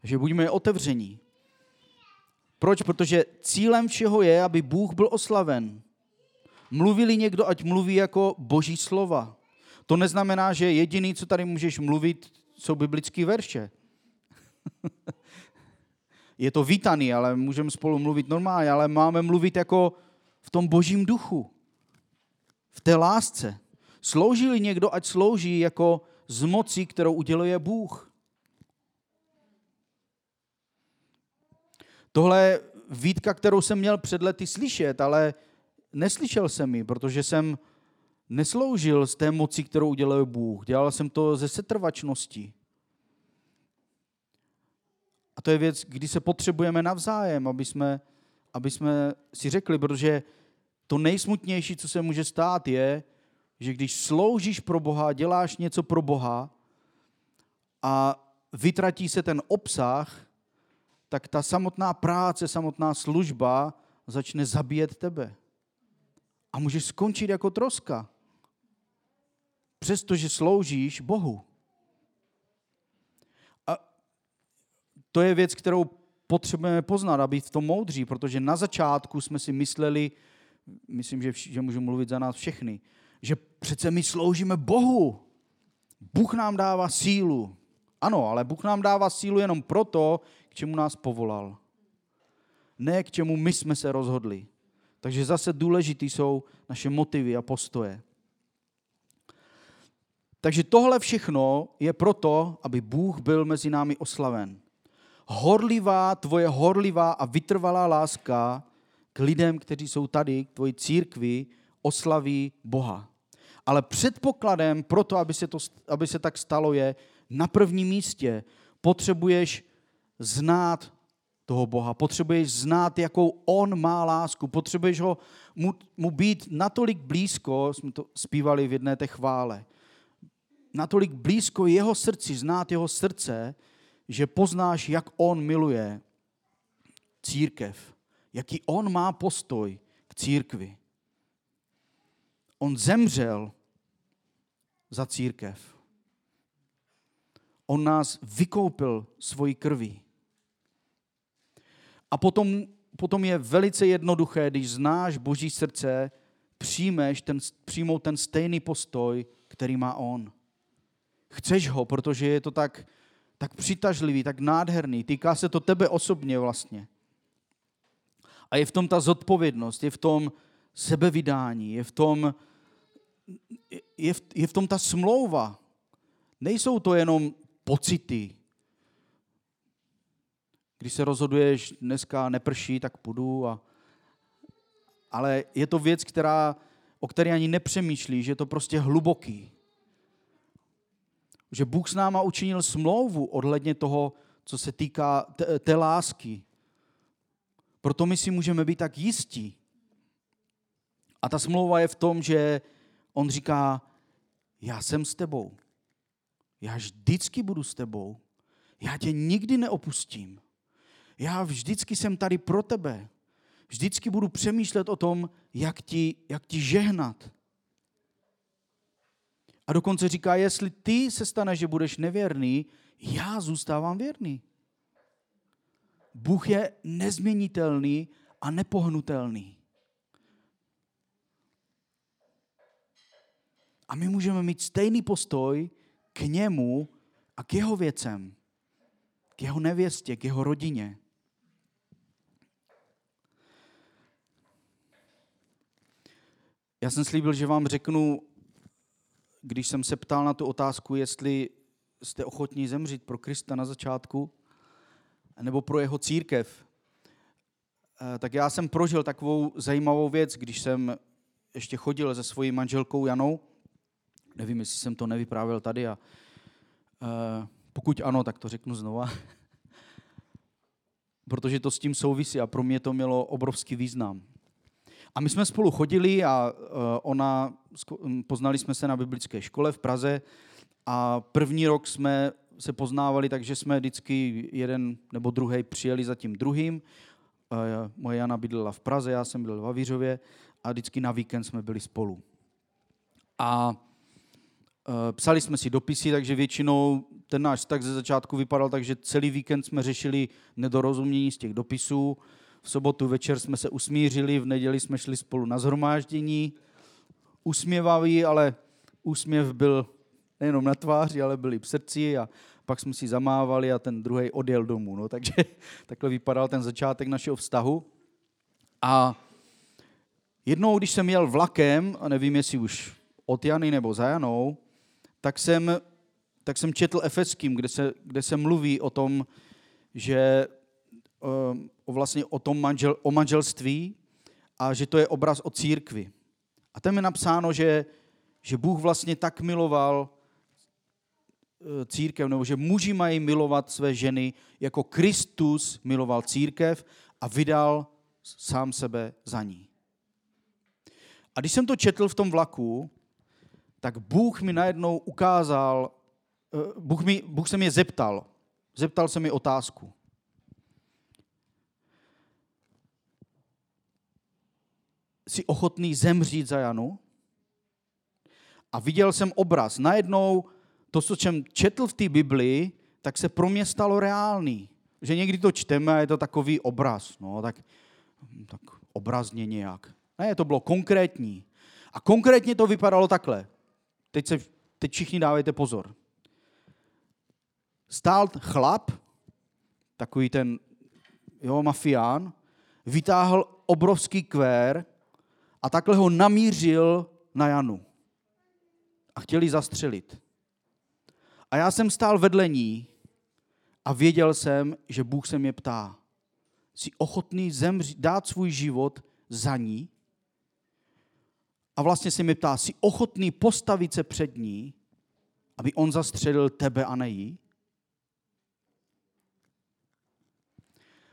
Takže buďme otevření. Proč? Protože cílem všeho je, aby Bůh byl oslaven. Mluvili někdo, ať mluví jako boží slova. To neznamená, že jediný, co tady můžeš mluvit, jsou biblické verše. je to vítaný, ale můžeme spolu mluvit normálně, ale máme mluvit jako v tom božím duchu, v té lásce. Slouží někdo, ať slouží jako z moci, kterou uděluje Bůh. Tohle je výtka, kterou jsem měl před lety slyšet, ale neslyšel jsem ji, protože jsem nesloužil z té moci, kterou uděluje Bůh. Dělal jsem to ze setrvačnosti. A to je věc, kdy se potřebujeme navzájem, aby jsme, aby jsme si řekli, protože to nejsmutnější, co se může stát, je, že když sloužíš pro Boha, děláš něco pro Boha a vytratí se ten obsah, tak ta samotná práce, samotná služba začne zabíjet tebe. A můžeš skončit jako troska. Přestože sloužíš Bohu. to je věc, kterou potřebujeme poznat a být v tom moudří, protože na začátku jsme si mysleli, myslím, že, že můžu mluvit za nás všechny, že přece my sloužíme Bohu. Bůh nám dává sílu. Ano, ale Bůh nám dává sílu jenom proto, k čemu nás povolal. Ne k čemu my jsme se rozhodli. Takže zase důležitý jsou naše motivy a postoje. Takže tohle všechno je proto, aby Bůh byl mezi námi oslaven horlivá, tvoje horlivá a vytrvalá láska k lidem, kteří jsou tady, k tvoji církvi, oslaví Boha. Ale předpokladem pro to, aby se, to, aby se tak stalo, je na prvním místě potřebuješ znát toho Boha, potřebuješ znát, jakou On má lásku, potřebuješ ho, mu, mu být natolik blízko, jsme to zpívali v jedné té chvále, natolik blízko jeho srdci, znát jeho srdce, že poznáš, jak on miluje církev, jaký on má postoj k církvi. On zemřel za církev. On nás vykoupil svojí krví. A potom, potom je velice jednoduché, když znáš Boží srdce, přijmeš ten, přijmout ten stejný postoj, který má on. Chceš ho, protože je to tak tak přitažlivý, tak nádherný. Týká se to tebe osobně vlastně. A je v tom ta zodpovědnost, je v tom sebevydání, je v tom, je v, je v tom ta smlouva. Nejsou to jenom pocity. Když se rozhoduješ, dneska neprší, tak půjdu. A, ale je to věc, která, o které ani nepřemýšlí, že je to prostě hluboký že Bůh s náma učinil smlouvu odhledně toho, co se týká té, té lásky. Proto my si můžeme být tak jistí. A ta smlouva je v tom, že on říká, já jsem s tebou. Já vždycky budu s tebou. Já tě nikdy neopustím. Já vždycky jsem tady pro tebe. Vždycky budu přemýšlet o tom, jak ti, jak ti žehnat. A dokonce říká, jestli ty se stane, že budeš nevěrný, já zůstávám věrný. Bůh je nezměnitelný a nepohnutelný. A my můžeme mít stejný postoj k němu a k jeho věcem, k jeho nevěstě, k jeho rodině. Já jsem slíbil, že vám řeknu když jsem se ptal na tu otázku, jestli jste ochotní zemřít pro Krista na začátku, nebo pro jeho církev, eh, tak já jsem prožil takovou zajímavou věc, když jsem ještě chodil se svojí manželkou Janou Nevím, jestli jsem to nevyprávěl tady a uh, pokud ano, tak to řeknu znova. Protože to s tím souvisí a pro mě to mělo obrovský význam. A my jsme spolu chodili a uh, ona, poznali jsme se na biblické škole v Praze a první rok jsme se poznávali, takže jsme vždycky jeden nebo druhý přijeli za tím druhým. Uh, moje Jana bydlela v Praze, já jsem byl v Avířově a vždycky na víkend jsme byli spolu. A uh, psali jsme si dopisy, takže většinou ten náš tak ze začátku vypadal tak, že celý víkend jsme řešili nedorozumění z těch dopisů. V sobotu večer jsme se usmířili, v neděli jsme šli spolu na zhromáždění. Usměvavý, ale úsměv byl nejenom na tváři, ale byl i v srdci a pak jsme si zamávali a ten druhý odjel domů. No, takže takhle vypadal ten začátek našeho vztahu. A jednou, když jsem jel vlakem, a nevím, jestli už od Jany nebo za Janou, tak jsem, tak jsem četl Efeským, kde se, kde se mluví o tom, že o vlastně o tom manžel, o manželství a že to je obraz o církvi. A tam je napsáno, že, že Bůh vlastně tak miloval e, církev, nebo že muži mají milovat své ženy, jako Kristus miloval církev a vydal sám sebe za ní. A když jsem to četl v tom vlaku, tak Bůh mi najednou ukázal, e, Bůh, mi, Bůh se mě zeptal, zeptal se mi otázku. Jsi ochotný zemřít za Janu? A viděl jsem obraz. Najednou to, co jsem četl v té Biblii, tak se pro mě stalo reálný. Že někdy to čteme a je to takový obraz. No, tak, tak obrazně nějak. Ne, to bylo konkrétní. A konkrétně to vypadalo takhle. Teď, se, teď všichni dávejte pozor. Stál chlap, takový ten jo, mafián, vytáhl obrovský kvér a takhle ho namířil na Janu. A chtěli zastřelit. A já jsem stál vedle ní a věděl jsem, že Bůh se mě ptá. Jsi ochotný zemřít, dát svůj život za ní? A vlastně se mě ptá, jsi ochotný postavit se před ní, aby on zastřelil tebe a ne jí?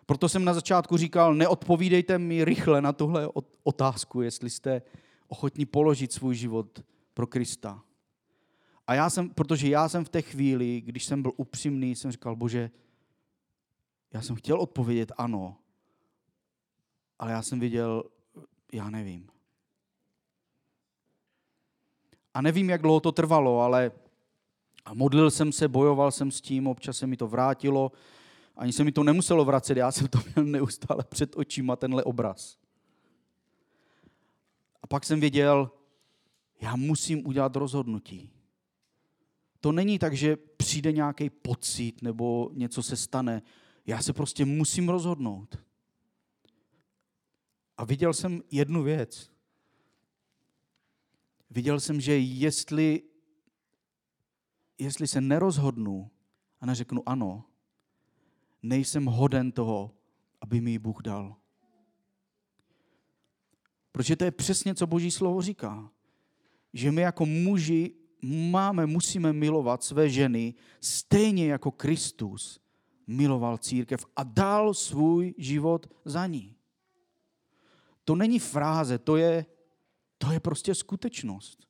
Proto jsem na začátku říkal, neodpovídejte mi rychle na tuhle otázku, jestli jste ochotní položit svůj život pro Krista. A já jsem, protože já jsem v té chvíli, když jsem byl upřímný, jsem říkal, bože, já jsem chtěl odpovědět ano, ale já jsem viděl, já nevím. A nevím, jak dlouho to trvalo, ale modlil jsem se, bojoval jsem s tím, občas se mi to vrátilo, ani se mi to nemuselo vracet, já jsem to měl neustále před očima, tenhle obraz. A pak jsem věděl, já musím udělat rozhodnutí. To není tak, že přijde nějaký pocit nebo něco se stane. Já se prostě musím rozhodnout. A viděl jsem jednu věc. Viděl jsem, že jestli, jestli se nerozhodnu a neřeknu ano, nejsem hoden toho, aby mi Bůh dal. Protože to je přesně, co Boží slovo říká. Že my jako muži máme, musíme milovat své ženy stejně jako Kristus miloval církev a dal svůj život za ní. To není fráze, to je, to je prostě skutečnost.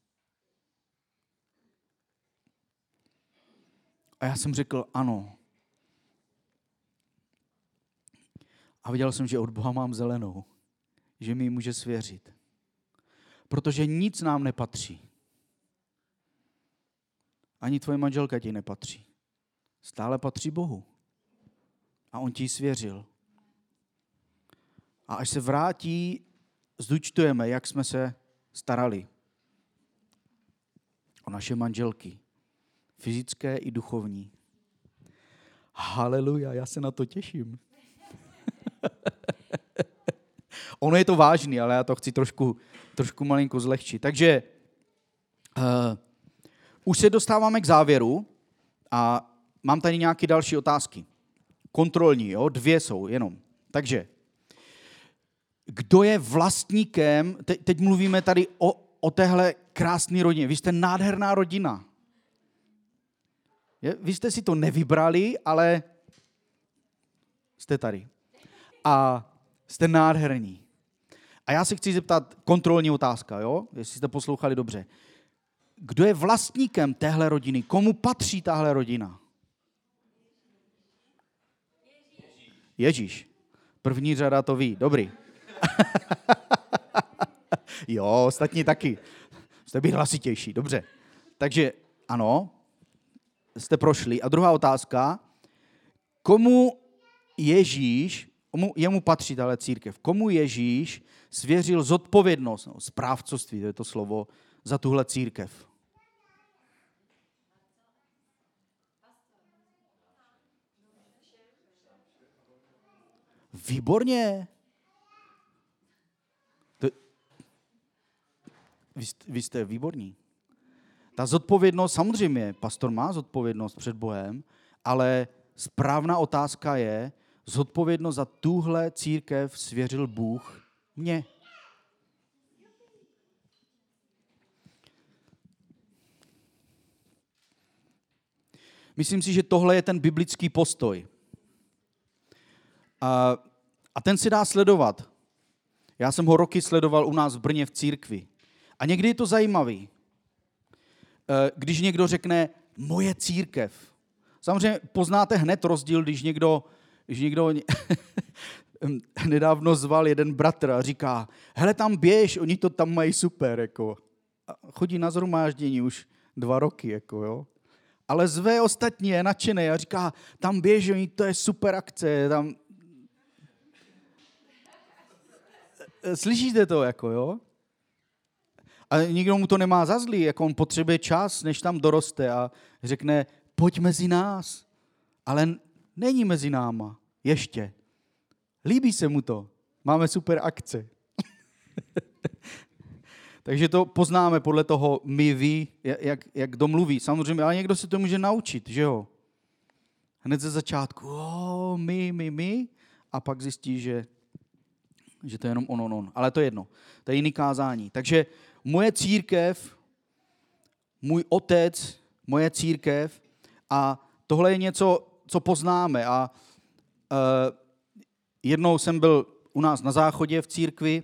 A já jsem řekl, ano, A viděl jsem, že od Boha mám zelenou, že mi může svěřit. Protože nic nám nepatří. Ani tvoje manželka ti nepatří. Stále patří Bohu. A on ti ji svěřil. A až se vrátí, zúčtujeme, jak jsme se starali o naše manželky. Fyzické i duchovní. Haleluja, já se na to těším. Ono je to vážný, ale já to chci trošku, trošku malinko zlehčit. Takže uh, už se dostáváme k závěru a mám tady nějaké další otázky. Kontrolní, jo? dvě jsou jenom. Takže, kdo je vlastníkem, te, teď mluvíme tady o, o téhle krásný rodině, vy jste nádherná rodina. Je, vy jste si to nevybrali, ale jste tady. A jste nádherní. A já se chci zeptat, kontrolní otázka, jo? jestli jste poslouchali dobře. Kdo je vlastníkem téhle rodiny? Komu patří tahle rodina? Ježíš. První řada to ví. Dobrý. jo, ostatní taky. Jste být hlasitější. Dobře. Takže ano, jste prošli. A druhá otázka. Komu Ježíš, jemu patří tahle církev, komu Ježíš svěřil zodpovědnost, no, správcovství, to je to slovo, za tuhle církev? Výborně. To, vy, jste, vy jste výborní. Ta zodpovědnost, samozřejmě, pastor má zodpovědnost před Bohem, ale správná otázka je, zodpovědnost za tuhle církev svěřil Bůh mně. Myslím si, že tohle je ten biblický postoj. A, a ten se dá sledovat. Já jsem ho roky sledoval u nás v Brně v církvi. A někdy je to zajímavý. Eh, když někdo řekne moje církev. Samozřejmě poznáte hned rozdíl, když někdo, když někdo nedávno zval jeden bratr a říká, hele tam běž, oni to tam mají super, jako. A chodí na zhromáždění už dva roky, jako jo. Ale zve ostatní je nadšený a říká, tam běž, oni to je super akce, tam... Slyšíte to, jako jo? A nikdo mu to nemá za zlý, jako on potřebuje čas, než tam doroste a řekne, pojď mezi nás. Ale není mezi náma. Ještě. Líbí se mu to. Máme super akce. Takže to poznáme podle toho my, vy, jak, jak domluví. Samozřejmě, ale někdo se to může naučit, že jo? Hned ze začátku, oh, my, my, my, a pak zjistí, že, že to je jenom on, on, on. Ale to je jedno. To je jiný kázání. Takže moje církev, můj otec, moje církev a tohle je něco, co poznáme. A uh, jednou jsem byl u nás na záchodě v církvi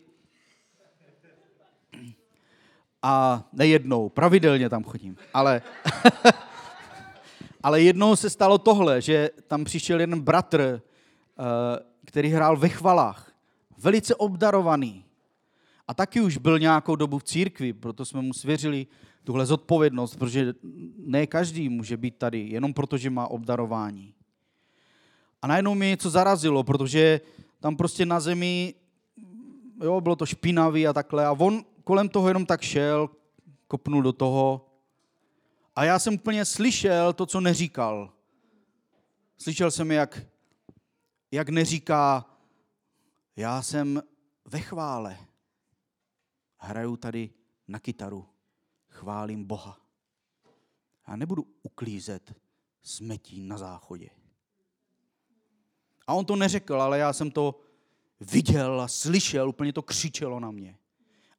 a nejednou, pravidelně tam chodím, ale, ale jednou se stalo tohle, že tam přišel jeden bratr, uh, který hrál ve chvalách, velice obdarovaný. A taky už byl nějakou dobu v církvi, proto jsme mu svěřili tuhle zodpovědnost, protože ne každý může být tady, jenom proto, že má obdarování. A najednou mě něco zarazilo, protože tam prostě na zemi, jo, bylo to špinavý a takhle. A on kolem toho jenom tak šel, kopnul do toho. A já jsem úplně slyšel to, co neříkal. Slyšel jsem, jak, jak neříká, já jsem ve chvále hraju tady na kytaru, chválím Boha. Já nebudu uklízet smetí na záchodě. A on to neřekl, ale já jsem to viděl a slyšel, úplně to křičelo na mě.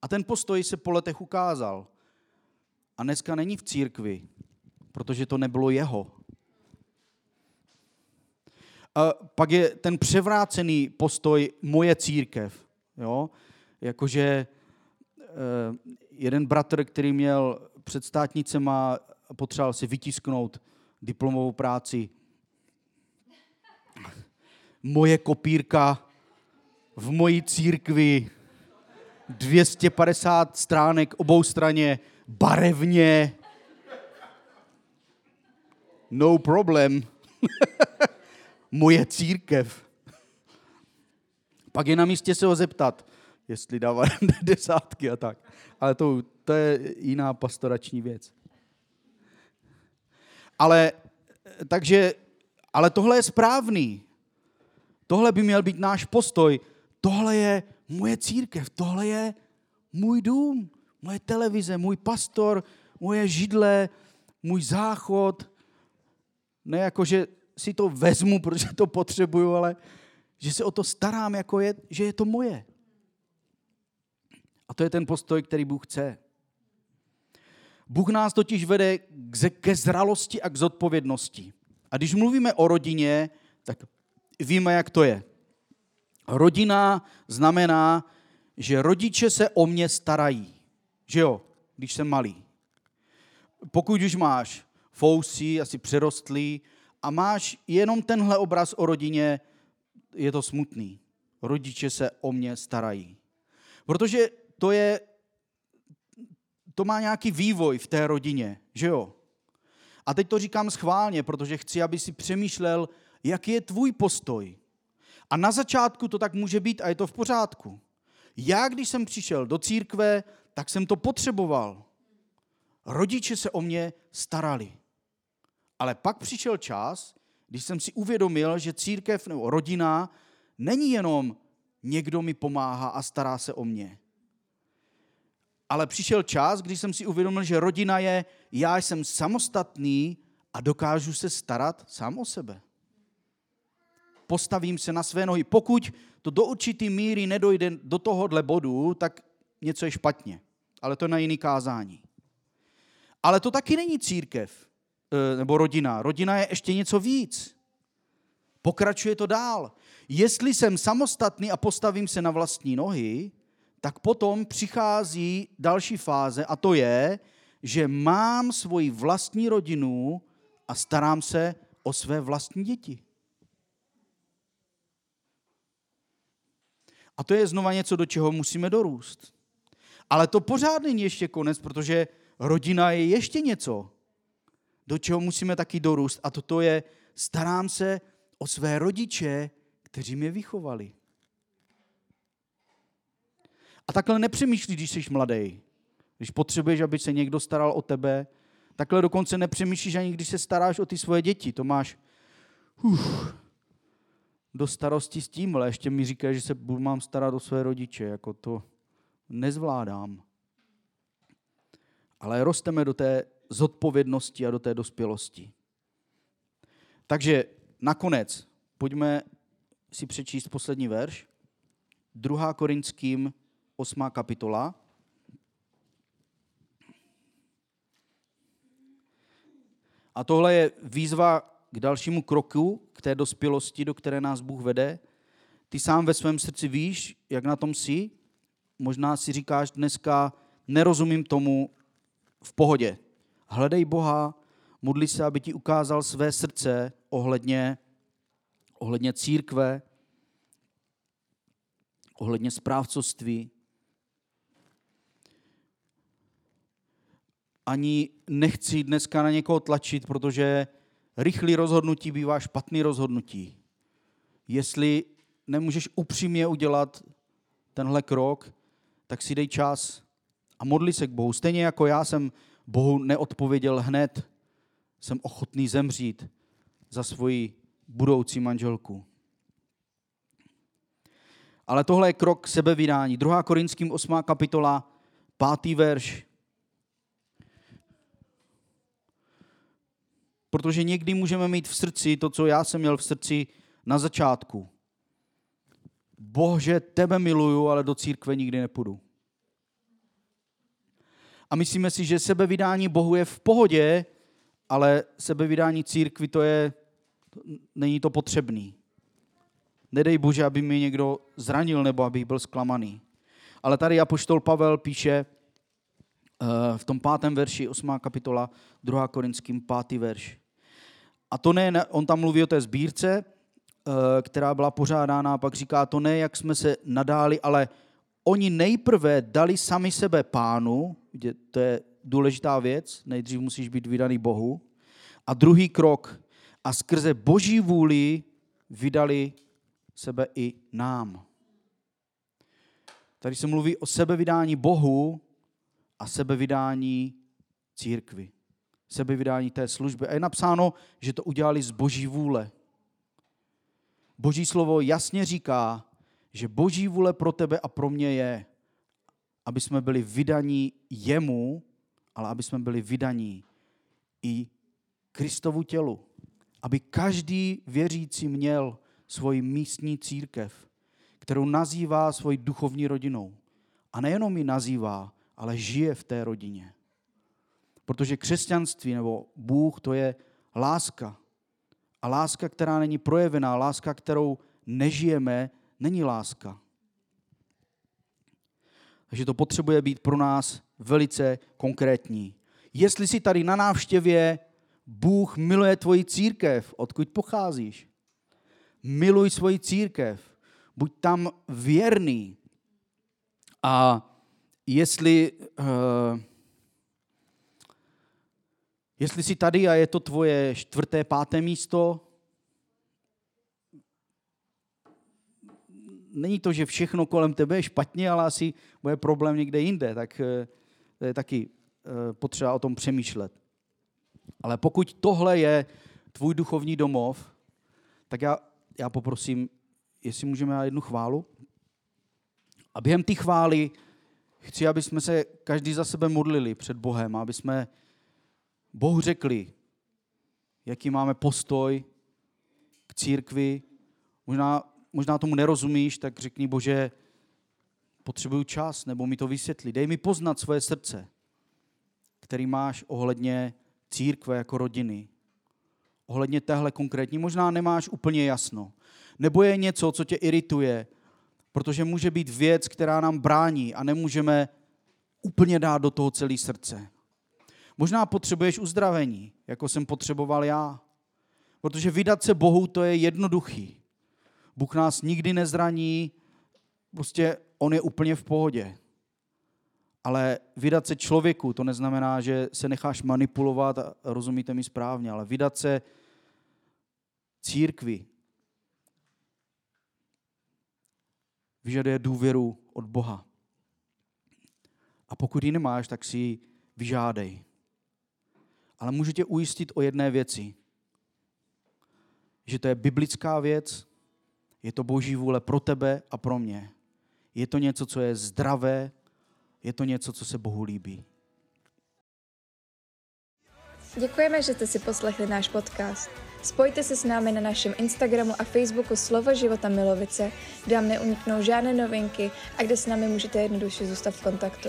A ten postoj se po letech ukázal. A dneska není v církvi, protože to nebylo jeho. A pak je ten převrácený postoj moje církev. Jo? Jakože Eh, jeden bratr, který měl před státnicema, potřeboval si vytisknout diplomovou práci. Moje kopírka v mojí církvi 250 stránek obou straně, barevně. No problem. Moje církev. Pak je na místě se ho zeptat, jestli dává desátky a tak. Ale to, to je jiná pastorační věc. Ale, takže, ale tohle je správný. Tohle by měl být náš postoj. Tohle je moje církev, tohle je můj dům, moje televize, můj pastor, moje židle, můj záchod. Ne jako, že si to vezmu, protože to potřebuju, ale že se o to starám, jako je, že je to moje. A to je ten postoj, který Bůh chce. Bůh nás totiž vede ke zralosti a k zodpovědnosti. A když mluvíme o rodině, tak víme, jak to je. Rodina znamená, že rodiče se o mě starají. Že jo, když jsem malý. Pokud už máš fousí, asi přerostlý, a máš jenom tenhle obraz o rodině, je to smutný. Rodiče se o mě starají. Protože to je, to má nějaký vývoj v té rodině, že jo? A teď to říkám schválně, protože chci, aby si přemýšlel, jaký je tvůj postoj. A na začátku to tak může být a je to v pořádku. Já, když jsem přišel do církve, tak jsem to potřeboval. Rodiče se o mě starali. Ale pak přišel čas, když jsem si uvědomil, že církev nebo rodina není jenom někdo mi pomáhá a stará se o mě. Ale přišel čas, když jsem si uvědomil, že rodina je, já jsem samostatný a dokážu se starat sám o sebe. Postavím se na své nohy. Pokud to do určitý míry nedojde do tohohle bodu, tak něco je špatně. Ale to je na jiný kázání. Ale to taky není církev. Eh, nebo rodina. Rodina je ještě něco víc. Pokračuje to dál. Jestli jsem samostatný a postavím se na vlastní nohy, tak potom přichází další fáze a to je, že mám svoji vlastní rodinu a starám se o své vlastní děti. A to je znova něco, do čeho musíme dorůst. Ale to pořád není ještě konec, protože rodina je ještě něco do čeho musíme taky dorůst. A toto je, starám se o své rodiče, kteří mě vychovali. A takhle nepřemýšlíš, když jsi mladý. Když potřebuješ, aby se někdo staral o tebe, takhle dokonce nepřemýšlíš ani když se staráš o ty svoje děti. To máš uf, do starosti s tím, ale ještě mi říká, že se mám starat o své rodiče. Jako to nezvládám. Ale rosteme do té zodpovědnosti a do té dospělosti. Takže nakonec pojďme si přečíst poslední verš. 2. Korinským 8. kapitola. A tohle je výzva k dalšímu kroku, k té dospělosti, do které nás Bůh vede. Ty sám ve svém srdci víš, jak na tom jsi. Možná si říkáš dneska, nerozumím tomu v pohodě. Hledej Boha, modli se, aby ti ukázal své srdce ohledně, ohledně církve, ohledně správcovství. Ani nechci dneska na někoho tlačit, protože rychlý rozhodnutí bývá špatný rozhodnutí. Jestli nemůžeš upřímně udělat tenhle krok, tak si dej čas a modli se k Bohu. Stejně jako já jsem Bohu neodpověděl hned, jsem ochotný zemřít za svoji budoucí manželku. Ale tohle je krok sebevydání. 2. Korinským 8. kapitola, 5. verš. Protože někdy můžeme mít v srdci to, co já jsem měl v srdci na začátku. Bože, tebe miluju, ale do církve nikdy nepůjdu a myslíme si, že sebevydání Bohu je v pohodě, ale sebevydání církvi to je, není to potřebný. Nedej Bože, aby mi někdo zranil nebo abych byl zklamaný. Ale tady apoštol Pavel píše eh, v tom pátém verši, 8. kapitola, 2. korinským pátý verš. A to ne, on tam mluví o té sbírce, eh, která byla pořádána, a pak říká, to ne, jak jsme se nadáli, ale oni nejprve dali sami sebe pánu, to je důležitá věc, nejdřív musíš být vydaný Bohu, a druhý krok, a skrze boží vůli vydali sebe i nám. Tady se mluví o sebevydání Bohu a sebevydání církvy. Sebevydání té služby. A je napsáno, že to udělali z boží vůle. Boží slovo jasně říká, že boží vůle pro tebe a pro mě je, aby jsme byli vydaní jemu, ale aby jsme byli vydaní i Kristovu tělu. Aby každý věřící měl svoji místní církev, kterou nazývá svojí duchovní rodinou. A nejenom ji nazývá, ale žije v té rodině. Protože křesťanství nebo Bůh to je láska. A láska, která není projevená, láska, kterou nežijeme, není láska. Takže to potřebuje být pro nás velice konkrétní. Jestli jsi tady na návštěvě, Bůh miluje tvoji církev, odkud pocházíš. Miluj svoji církev. Buď tam věrný. A jestli, uh, jestli jsi tady a je to tvoje čtvrté, páté místo, není to, že všechno kolem tebe je špatně, ale asi bude problém někde jinde, tak uh, to je taky uh, potřeba o tom přemýšlet. Ale pokud tohle je tvůj duchovní domov, tak já, já poprosím, jestli můžeme na jednu chválu. A během té chvály chci, aby jsme se každý za sebe modlili před Bohem, aby jsme Bohu řekli, jaký máme postoj k církvi. Možná, možná tomu nerozumíš, tak řekni, Bože, potřebuju čas, nebo mi to vysvětli. Dej mi poznat svoje srdce, který máš ohledně církve jako rodiny. Ohledně téhle konkrétní možná nemáš úplně jasno. Nebo je něco, co tě irituje, protože může být věc, která nám brání a nemůžeme úplně dát do toho celé srdce. Možná potřebuješ uzdravení, jako jsem potřeboval já. Protože vydat se Bohu, to je jednoduchý. Bůh nás nikdy nezraní, prostě on je úplně v pohodě. Ale vydat se člověku, to neznamená, že se necháš manipulovat, rozumíte mi správně, ale vydat se církvi vyžaduje důvěru od Boha. A pokud ji nemáš, tak si ji vyžádej. Ale můžu tě ujistit o jedné věci. Že to je biblická věc, je to boží vůle pro tebe a pro mě. Je to něco, co je zdravé, je to něco, co se Bohu líbí. Děkujeme, že jste si poslechli náš podcast. Spojte se s námi na našem Instagramu a Facebooku Slovo života Milovice, kde vám neuniknou žádné novinky a kde s námi můžete jednoduše zůstat v kontaktu.